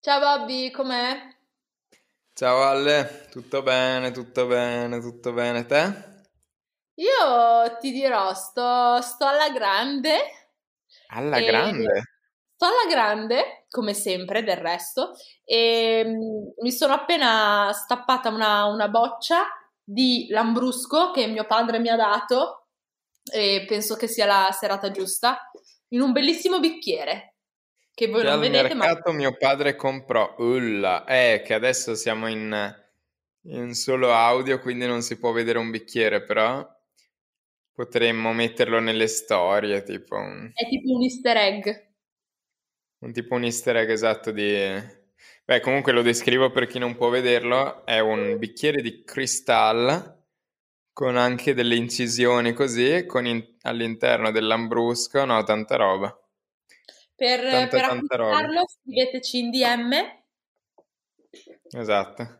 Ciao Bobby, com'è? Ciao Ale, tutto bene, tutto bene, tutto bene, te? Io ti dirò, sto, sto alla grande. Alla e- grande? Sto alla grande, come sempre del resto, e mm, mi sono appena stappata una, una boccia di Lambrusco che mio padre mi ha dato e penso che sia la serata giusta, in un bellissimo bicchiere che voi Che non al vedete, ma mercato mio padre comprò, ulla, eh, che adesso siamo in, in solo audio, quindi non si può vedere un bicchiere, però potremmo metterlo nelle storie, tipo un, è tipo un easter egg. un tipo un easter egg esatto di... Beh, comunque lo descrivo per chi non può vederlo, è un bicchiere di cristallo con anche delle incisioni così, con in- all'interno dell'ambrusco, no, tanta roba. Per, Tanta, per acquistarlo scriveteci in DM. Esatto.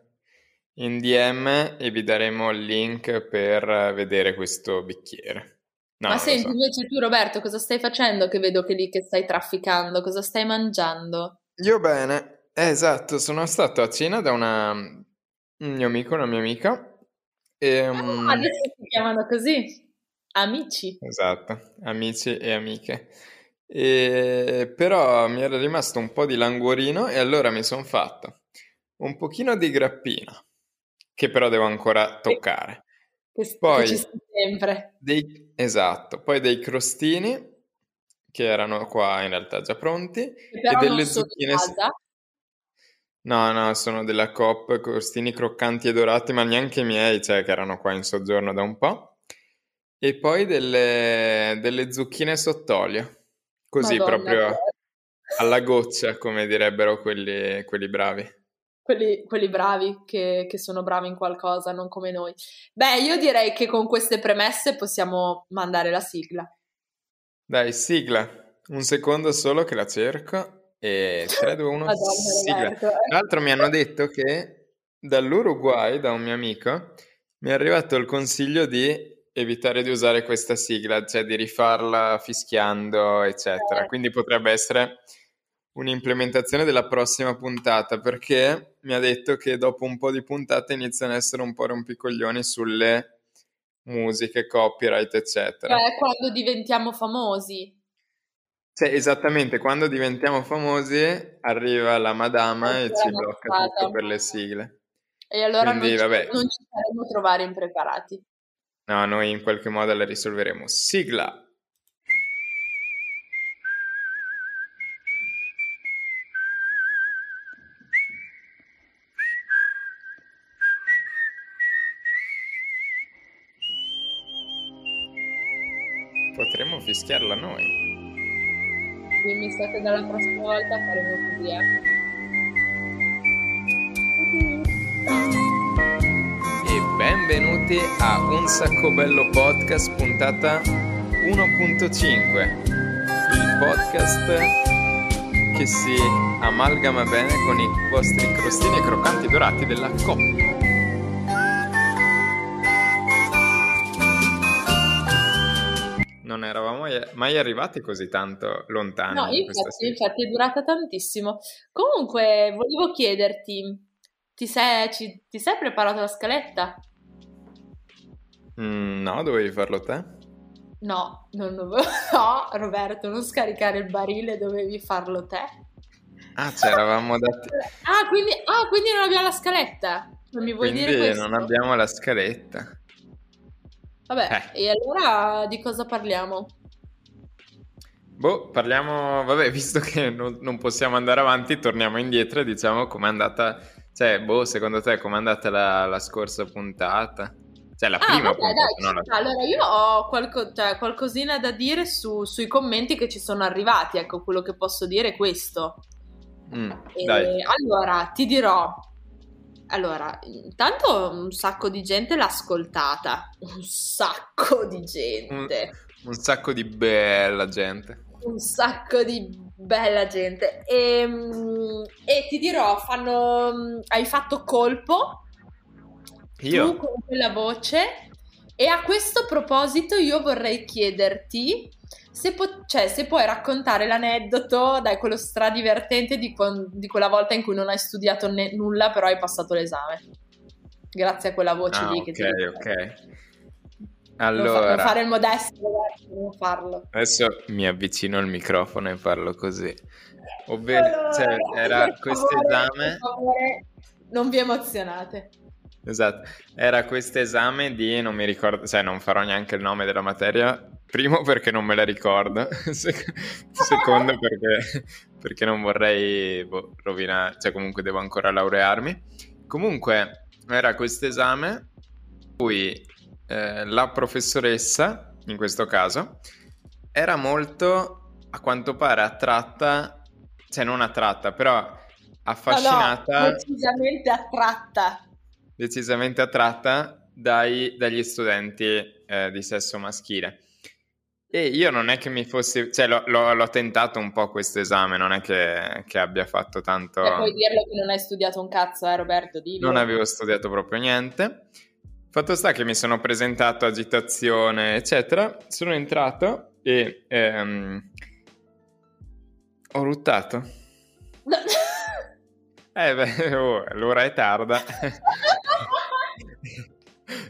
In DM e vi daremo il link per vedere questo bicchiere. No, Ma senti, so. invece tu Roberto, cosa stai facendo che vedo che lì che stai trafficando? Cosa stai mangiando? Io bene, eh, esatto, sono stato a cena da una, un mio amico, una mia amica, e, Ah, mm, adesso si chiamano così, amici. esatto, amici e amiche. E, però mi era rimasto un po' di languorino e allora mi sono fatto un pochino di grappino, che però devo ancora toccare. Che, che Poi sta sempre. dei, esatto, poi dei crostini che erano qua in realtà già pronti Che e delle zucchine. No, no, sono della Coop, crostini croccanti e dorati, ma neanche i miei, cioè che erano qua in soggiorno da un po'. E poi delle, delle zucchine sott'olio, così Madonna, proprio alla goccia, come direbbero quelli, quelli bravi. quelli, quelli bravi che, che sono bravi in qualcosa, non come noi. Beh, io direi che con queste premesse possiamo mandare la sigla. Dai, sigla. Un secondo solo che la cerco. E 3, 2, 1, Madonna, sigla. Roberto. Tra l'altro mi hanno detto che dall'Uruguay, da un mio amico, mi è arrivato il consiglio di evitare di usare questa sigla, cioè di rifarla fischiando, eccetera. Eh, Quindi potrebbe essere un'implementazione della prossima puntata, perché mi ha detto che dopo un po' di puntate iniziano a essere un po' rompicoglioni sulle musiche, copyright, eccetera. cioè, quando diventiamo famosi. Cioè, esattamente, quando diventiamo famosi arriva la madama e Ecco ci blocca tutto per le sigle. E allora Quindi, non ci, vabbè, non ci faremo trovare impreparati. No, noi in qualche modo la risolveremo. Sigla! Potremmo fischiarla noi. Quindi mi che dalla prossima volta faremo così, eh. Benvenuti a Un Sacco Bello Podcast, puntata 1.5. Il podcast che si amalgama bene con i vostri crostini e croccanti dorati della Coop. Non eravamo mai- arrivati così tanto No, lontani in questa infatti, infatti è durata tantissimo. Comunque, volevo chiederti, ti sei, ci- ti sei preparato la scaletta? Mm, no, dovevi farlo te? No, non dovevo- no, Roberto, non scaricare il barile, dovevi farlo te. Ah, ci eravamo dati... Ah, quindi, ah, quindi non abbiamo la scaletta. Non mi vuoi dire Quindi questo? non abbiamo la scaletta. Vabbè, Eh. e allora di cosa parliamo? Boh, parliamo, vabbè, visto che non, non possiamo andare avanti, torniamo indietro e diciamo com'è andata, cioè, boh, secondo te com'è andata la, la scorsa puntata? Cioè, la Ah, prima vabbè, dai, no? La- sta. Allora io ho qualco- cioè, qualcosina da dire su- sui commenti che ci sono arrivati. Ecco, quello che posso dire è questo. Mm, E allora, ti dirò. Allora, intanto un sacco di gente l'ha ascoltata. Un sacco di un, gente. un sacco di bella gente. Un sacco di bella gente. E, mm, e ti dirò, fanno, mm, hai fatto colpo tu Io? con quella voce E a questo proposito io vorrei chiederti se, po- cioè, se puoi raccontare l'aneddoto, dai, quello stradivertente di, con- di quella volta in cui non hai studiato ne- nulla, però hai passato l'esame. Grazie a quella voce ah, lì che ti Ok, ok. Allora, non fare il modesto, non farlo. Adesso mi avvicino al microfono e parlo così. Ovvero, allora, cioè, era questo esame... non vi emozionate. Esatto, era questo esame di, non mi ricordo, cioè non farò neanche il nome della materia, primo perché non me la ricordo, secondo perché, perché, non vorrei boh, rovinare, cioè comunque devo ancora laurearmi. Comunque era questo esame in cui eh, la professoressa, in questo caso, era molto, a quanto pare, attratta, cioè non attratta, però affascinata. No, no, decisamente attratta. Decisamente attratta dai, dagli studenti eh, di sesso maschile. E io non è che mi fossi, cioè l'ho, l'ho, l'ho tentato un po' questo esame, non è che, che abbia fatto tanto... E puoi dirlo che non hai studiato un cazzo, eh Roberto, dillo. Non avevo studiato proprio niente. Fatto sta che mi sono presentato agitazione, eccetera, sono entrato e ehm, ho ruttato. eh beh, oh, l'ora è tarda.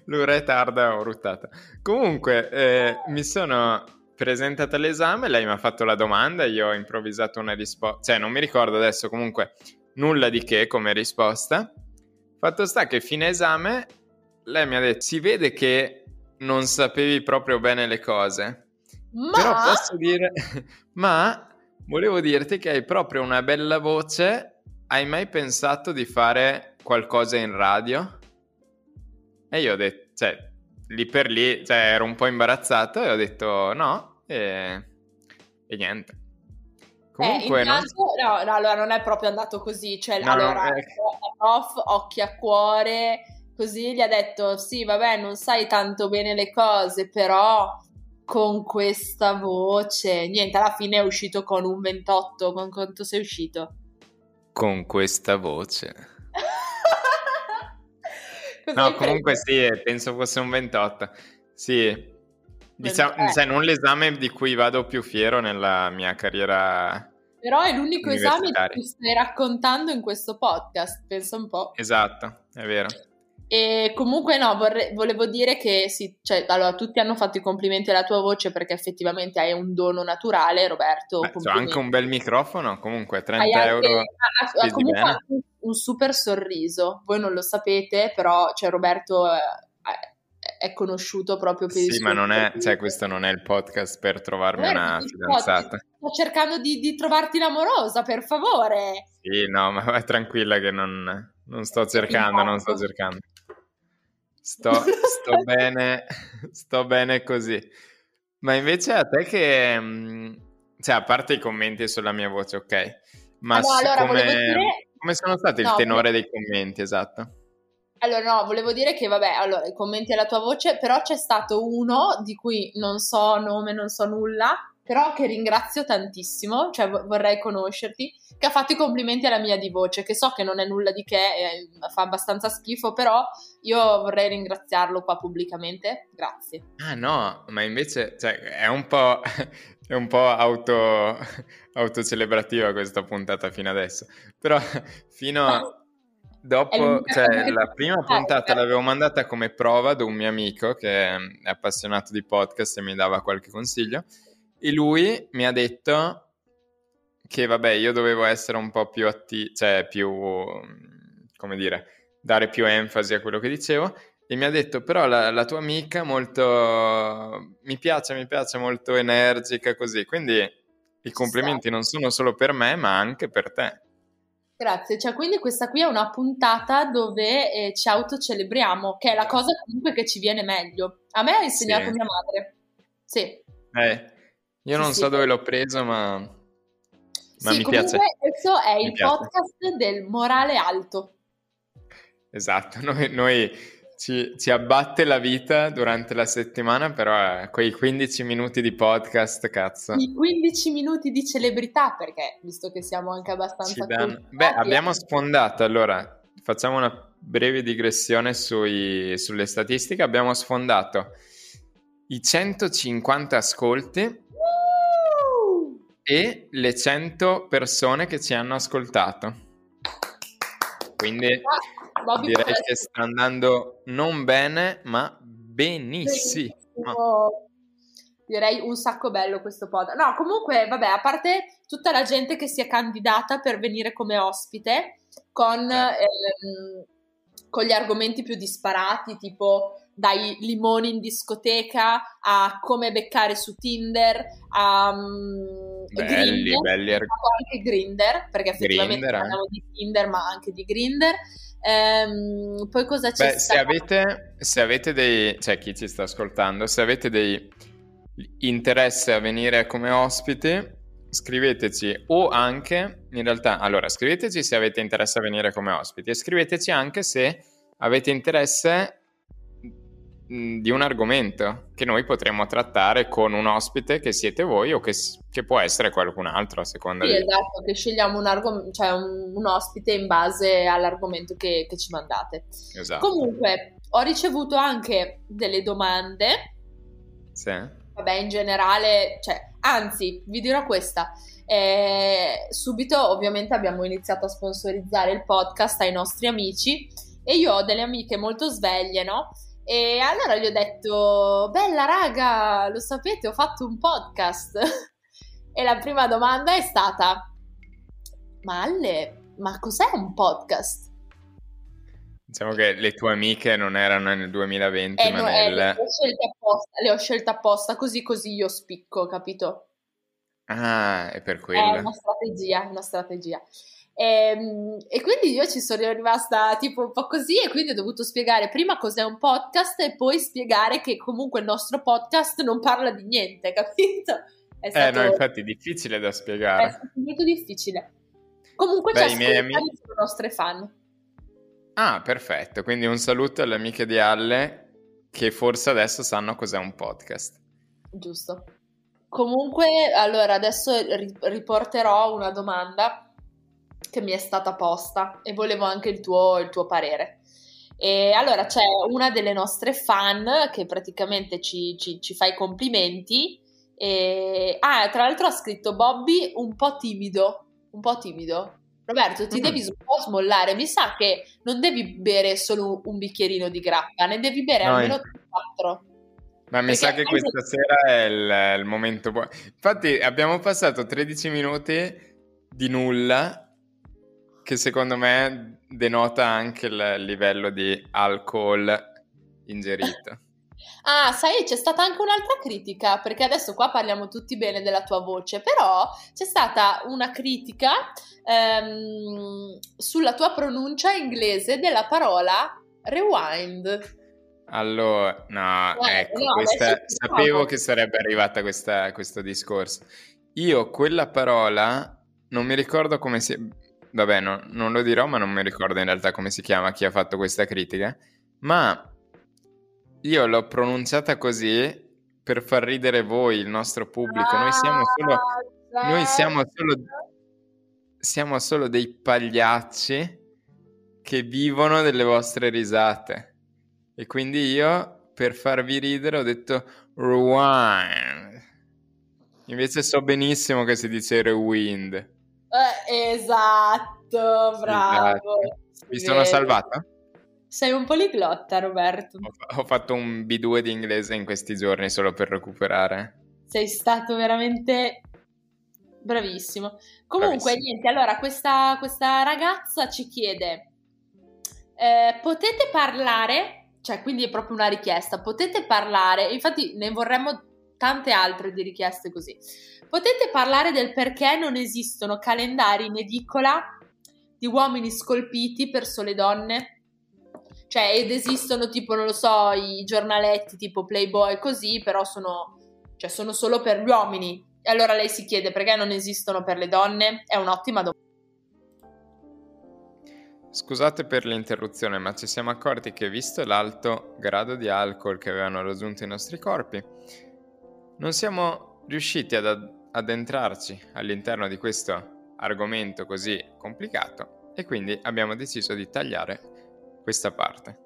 l'ora è tarda, ho ruttato. Comunque, eh, mi sono presentato all'esame, lei mi ha fatto la domanda, io ho improvvisato una risposta, cioè non mi ricordo adesso comunque nulla di che come risposta. Fatto sta che fine esame lei mi ha detto, si vede che non sapevi proprio bene le cose. Ma... Però posso dire, ma volevo dirti che hai proprio una bella voce. Hai mai pensato di fare qualcosa in radio? E io ho detto, cioè, lì per lì, cioè, ero un po' imbarazzato e ho detto no, e, e niente. Comunque, eh, intanto, non... No, no, allora non è proprio andato così, cioè, no, allora, è... prof, occhi a cuore, Così gli ha detto: Sì, vabbè, non sai tanto bene le cose, però con questa voce. Niente, alla fine è uscito con un 28. Con quanto sei uscito? Con questa voce. No, comunque sì, penso fosse un 28. Sì. Diciamo, eh. cioè, non l'esame di cui vado più fiero nella mia carriera. Però è l'unico esame cui stai raccontando in questo podcast, pensa un po'. Esatto, è vero. E comunque no, vorrei, volevo dire che sì, cioè, allora, tutti hanno fatto i complimenti alla tua voce perché effettivamente hai un dono naturale, Roberto. Beh, anche un bel microfono, comunque 30 hai euro. Anche, ha, comunque ha un super sorriso, voi non lo sapete, però cioè, Roberto è, è conosciuto proprio per Sì, ma non è, cioè, questo non è il podcast per trovarmi Roberto, una fidanzata. Sto cercando di, di trovarti l'amorosa, per favore. Sì, no, ma vai tranquilla che non, non sto cercando, non sto cercando. Sto, sto bene, sto bene così. Ma invece a te che... Mm, cioè, a parte i commenti sulla mia voce, ok. Ma ah, no, allora, come, dire... come sono stati no, il tenore dei commenti, esatto? Allora, no, volevo dire che, vabbè, allora, i commenti alla tua voce, però c'è stato uno di cui non so nome, non so nulla, però che ringrazio tantissimo, cioè vorrei conoscerti, che ha fatto i complimenti alla mia di voce, che so che non è nulla di che, eh, fa abbastanza schifo, però io vorrei ringraziarlo qua pubblicamente. Grazie. Ah no, ma invece cioè, è un po', è un po auto, autocelebrativa questa puntata fino adesso, però fino a... Dopo, cioè, la prima puntata l'avevo mandata come prova ad un mio amico che è appassionato di podcast e mi dava qualche consiglio e lui mi ha detto che vabbè, io dovevo essere un po' più attivo, cioè più, come dire, dare più enfasi a quello che dicevo. E mi ha detto, però la, la tua amica molto, mi piace, mi piace, molto energica così. Quindi i complimenti sì. non sono solo per me, ma anche per te. Grazie, cioè quindi questa qui è una puntata dove eh, ci autocelebriamo, che è la cosa comunque che ci viene meglio. A me ha insegnato sì. mia madre. Sì. Eh, io non sì, so sì. dove l'ho preso, ma, ma sì, mi piace. Questo è mi il piace. podcast del morale alto. Esatto, noi, noi ci, ci, abbatte la vita durante la settimana, però eh, quei 15 minuti di podcast, cazzo. I 15 minuti di celebrità, perché visto che siamo anche abbastanza... Beh, abbiamo sfondato, allora, facciamo una breve digressione sui, sulle statistiche. Abbiamo sfondato i 150 ascolti! E le 100 persone che ci hanno ascoltato. Quindi Bobby direi Forrest. che sta andando non bene, ma benissimo. benissimo. Direi un sacco bello questo pod. No, comunque, vabbè, a parte tutta la gente che si è candidata per venire come ospite con, ehm, con gli argomenti più disparati, tipo dai limoni in discoteca a come beccare su Tinder a um, belli, Grindr, belli anche Grinder perché effettivamente Grindr, parliamo di Tinder ma anche di Grinder ehm, poi cosa c'è Beh, se avete, se avete dei cioè chi ci sta ascoltando se avete dei interesse a venire come ospite scriveteci. O anche in realtà allora scriveteci se avete interesse a venire come ospiti e scriveteci anche se avete interesse di un argomento che noi potremmo trattare con un ospite che siete voi o che, che può essere qualcun altro a seconda sì, di... esatto, che scegliamo un, argom- cioè un, un, ospite in base all'argomento che, che ci mandate. Esatto. Comunque, ho ricevuto anche delle domande. Sì. Vabbè, in generale, cioè, anzi, vi dirò questa. Eh, subito, ovviamente, abbiamo iniziato a sponsorizzare il podcast ai nostri amici e io ho delle amiche molto sveglie, no? E allora gli ho detto, bella raga, lo sapete, ho fatto un podcast. e la prima domanda è stata, ma Alle, ma cos'è un podcast? Diciamo che le tue amiche non erano nel 2020, eh, ma no, nel... Eh, le, ho scelte apposta, le ho scelte apposta, così così io spicco, capito? Ah, è per quello. È una strategia, una strategia. E, ehm, e, quindi io ci sono rimasta tipo un po' così e quindi ho dovuto spiegare prima cos'è un podcast e poi spiegare che comunque il nostro podcast non parla di niente, capito? È stato, eh no, infatti è difficile da spiegare. È stato molto difficile. Comunque Beh, ci miei amici sono nostre fan. Ah, perfetto. Quindi un saluto alle amiche di Alle che forse adesso sanno cos'è un podcast. Giusto. Comunque, allora adesso riporterò una domanda che mi è stata posta e volevo anche il tuo, il tuo parere. E allora c'è una delle nostre fan che praticamente ci, ci, ci fa i complimenti. E... Ah, tra l'altro ha scritto Bobby un po' timido, un po' timido. Roberto, ti mm. devi un po' smollare. Mi sa che non devi bere solo un bicchierino di grappa, ne devi bere no, almeno 4. Ma mi sa che questa sera è il, il momento buono. Infatti abbiamo passato 13 minuti di nulla che secondo me denota anche il livello di alcol ingerito. Ah, sai, c'è stata anche un'altra critica, perché adesso qua parliamo tutti bene della tua voce, però c'è stata una critica ehm, sulla tua pronuncia inglese della parola rewind. Allora, no, eh, ecco, no, questa, sapevo che sarebbe arrivata questa, questo discorso. Io quella parola non mi ricordo come si vabbè, no, non lo dirò, ma non mi ricordo in realtà come si chiama chi ha fatto questa critica, ma io l'ho pronunciata così per far ridere voi, il nostro pubblico. Noi siamo solo, ah, noi siamo solo, siamo solo dei pagliacci che vivono delle vostre risate. E quindi io, per farvi ridere, ho detto rewind. Invece so benissimo che si dice rewind. Eh, esatto, bravo. Esatto. Mi sono salvata? Sei un poliglotta, Roberto. Ho, ho, fatto un B2 di inglese in questi giorni solo per recuperare. Sei stato veramente bravissimo. Comunque, bravissimo. niente, allora questa, questa, ragazza ci chiede, eh, potete parlare, cioè quindi è proprio una richiesta, potete parlare, infatti ne vorremmo tante altre di richieste così. Potete parlare del perché non esistono calendari in edicola di uomini scolpiti per sole donne? Cioè, ed esistono tipo, non lo so, i giornaletti tipo Playboy così, però sono, cioè, sono solo per gli uomini. E allora lei si chiede perché non esistono per le donne? È un'ottima domanda. Scusate per l'interruzione, ma ci siamo accorti che visto l'alto grado di alcol che avevano raggiunto i nostri corpi, non siamo riusciti ad addentrarci all'interno di questo argomento così complicato e quindi abbiamo deciso di tagliare questa parte.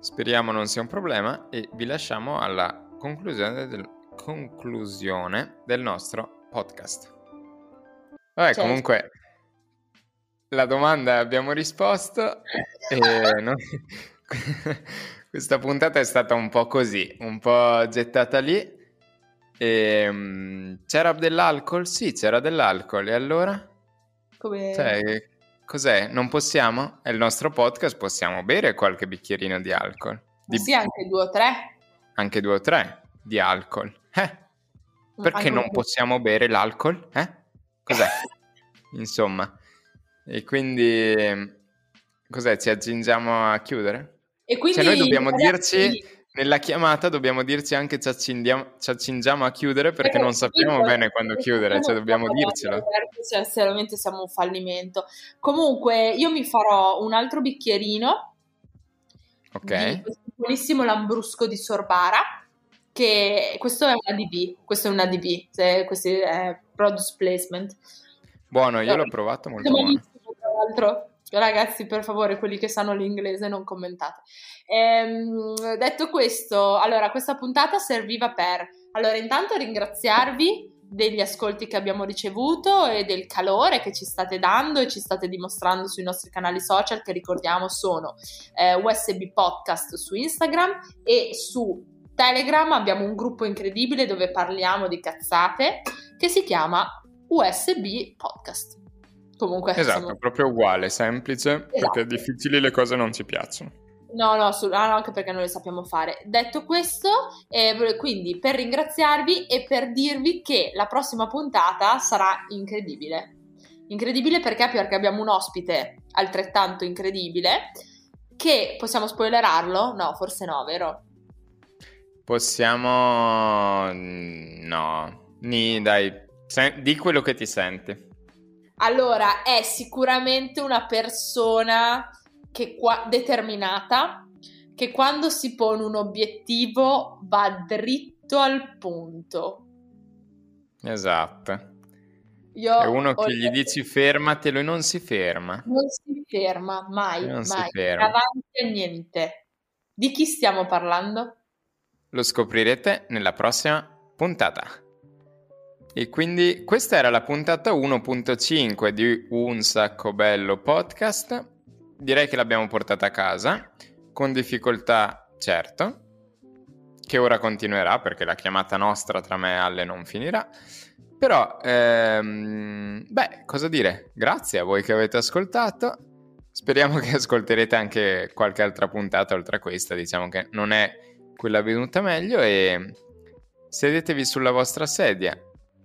Speriamo non sia un problema e vi lasciamo alla conclusione del, conclusione del nostro podcast. Vabbè, certo. comunque la domanda abbiamo risposto e non... questa puntata è stata un po' così, un po' gettata lì. E, um, c'era dell'alcol? Sì, c'era dell'alcol. E allora? Come... Cioè, cos'è? Non possiamo? È il nostro podcast, possiamo bere qualche bicchierino di alcol. Di... Sì, anche due o tre. Anche due o tre di alcol. Eh? Perché non possiamo bere l'alcol? Eh? Cos'è? Insomma. E quindi, cos'è? Ci accingiamo a chiudere? E quindi, cioè noi dobbiamo ragazzi... dirci, nella chiamata dobbiamo dirci anche ci accingiamo, ci accingiamo a chiudere perché eh, non sappiamo bene quando chiudere, cioè dobbiamo dircelo. Cioè, seriamente siamo un fallimento. Comunque io mi farò un altro bicchierino ok di questo buonissimo lambrusco di Sorbara che questo è una DB, questo è una DB, cioè, questo è produce placement. Buono, io l'ho provato molto buono. Tra l'altro, ragazzi, per favore, quelli che sanno l'inglese non commentate. Ehm, detto questo, allora, questa puntata serviva per, allora, intanto ringraziarvi degli ascolti che abbiamo ricevuto e del calore che ci state dando e ci state dimostrando sui nostri canali social che ricordiamo sono eh, USB Podcast su Instagram e su Telegram abbiamo un gruppo incredibile dove parliamo di cazzate che si chiama USB Podcast. Comunque, esatto, siamo... proprio uguale, semplice, esatto. perché difficili le cose non ci piacciono. No, no, su, ah, no, anche perché non le sappiamo fare. Detto questo, eh, quindi per ringraziarvi e per dirvi che la prossima puntata sarà incredibile. Incredibile perché? Perché abbiamo un ospite altrettanto incredibile che possiamo spoilerarlo? No, forse no, vero? Possiamo... No. Ni, dai, Sen- di quello che ti senti. Allora, è sicuramente una persona che qua- determinata, che quando si pone un obiettivo va dritto al punto. Esatto. Io è uno che gli dici fermati e lui non si ferma. Non si ferma, mai, non mai. Si ferma. Avanti a niente. Di chi stiamo parlando? Lo scoprirete nella prossima puntata. E quindi questa era la puntata 1.5 di Un sacco bello podcast. Direi che l'abbiamo portata a casa, con difficoltà certo, che ora continuerà perché la chiamata nostra tra me e Alle non finirà. Però, ehm, beh, cosa dire? Grazie a voi che avete ascoltato. Speriamo che ascolterete anche qualche altra puntata oltre a questa. Diciamo che non è quella venuta meglio e sedetevi sulla vostra sedia,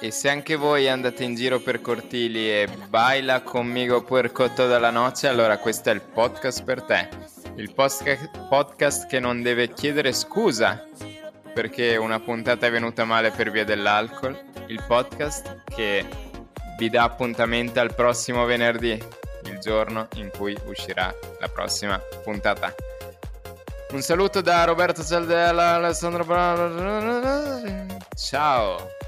E se anche voi andate in giro per cortili e baila conmigo puercotto dalla noce, allora questo è il podcast per te. Il podcast che non deve chiedere scusa perché una puntata è venuta male per via dell'alcol. Il podcast che vi dà appuntamento al prossimo venerdì, il giorno in cui uscirà la prossima puntata. Un saluto da Roberto Saldella, Alessandro Ciao!